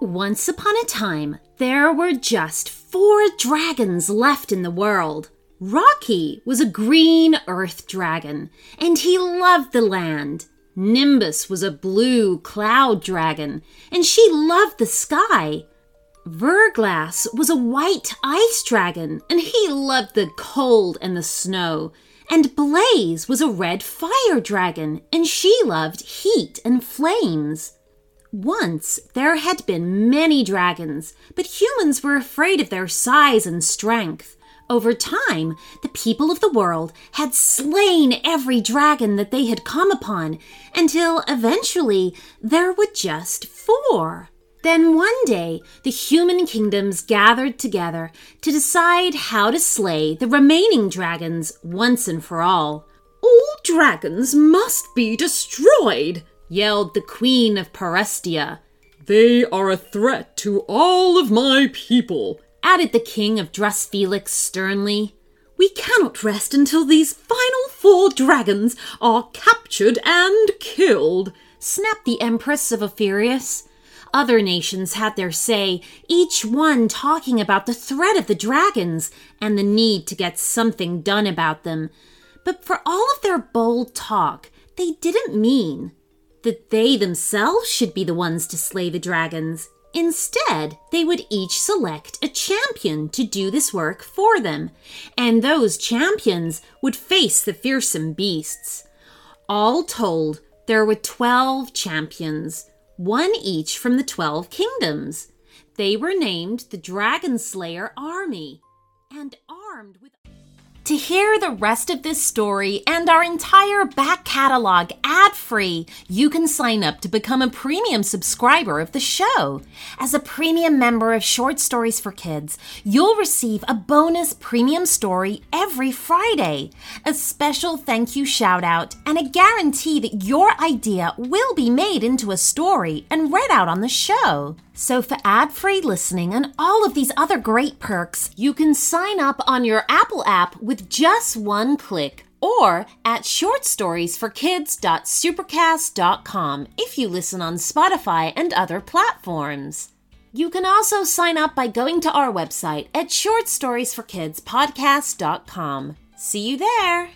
Once upon a time, there were just four dragons left in the world. Rocky was a green earth dragon, and he loved the land. Nimbus was a blue cloud dragon, and she loved the sky. Verglass was a white ice dragon, and he loved the cold and the snow. And Blaze was a red fire dragon, and she loved heat and flames. Once there had been many dragons, but humans were afraid of their size and strength. Over time, the people of the world had slain every dragon that they had come upon until eventually there were just four. Then one day, the human kingdoms gathered together to decide how to slay the remaining dragons once and for all. All dragons must be destroyed, yelled the Queen of Perestia. They are a threat to all of my people, added the King of Drusfelix sternly. We cannot rest until these final four dragons are captured and killed, snapped the Empress of Ophirius. Other nations had their say, each one talking about the threat of the dragons and the need to get something done about them. But for all of their bold talk, they didn't mean that they themselves should be the ones to slay the dragons. Instead, they would each select a champion to do this work for them, and those champions would face the fearsome beasts. All told, there were 12 champions, one each from the 12 kingdoms. They were named the Dragon Slayer Army and armed with to hear the rest of this story and our entire back catalog ad free, you can sign up to become a premium subscriber of the show. As a premium member of Short Stories for Kids, you'll receive a bonus premium story every Friday, a special thank you shout out, and a guarantee that your idea will be made into a story and read out on the show. So, for ad free listening and all of these other great perks, you can sign up on your Apple app with just one click or at shortstoriesforkids.supercast.com if you listen on Spotify and other platforms. You can also sign up by going to our website at shortstoriesforkidspodcast.com. See you there!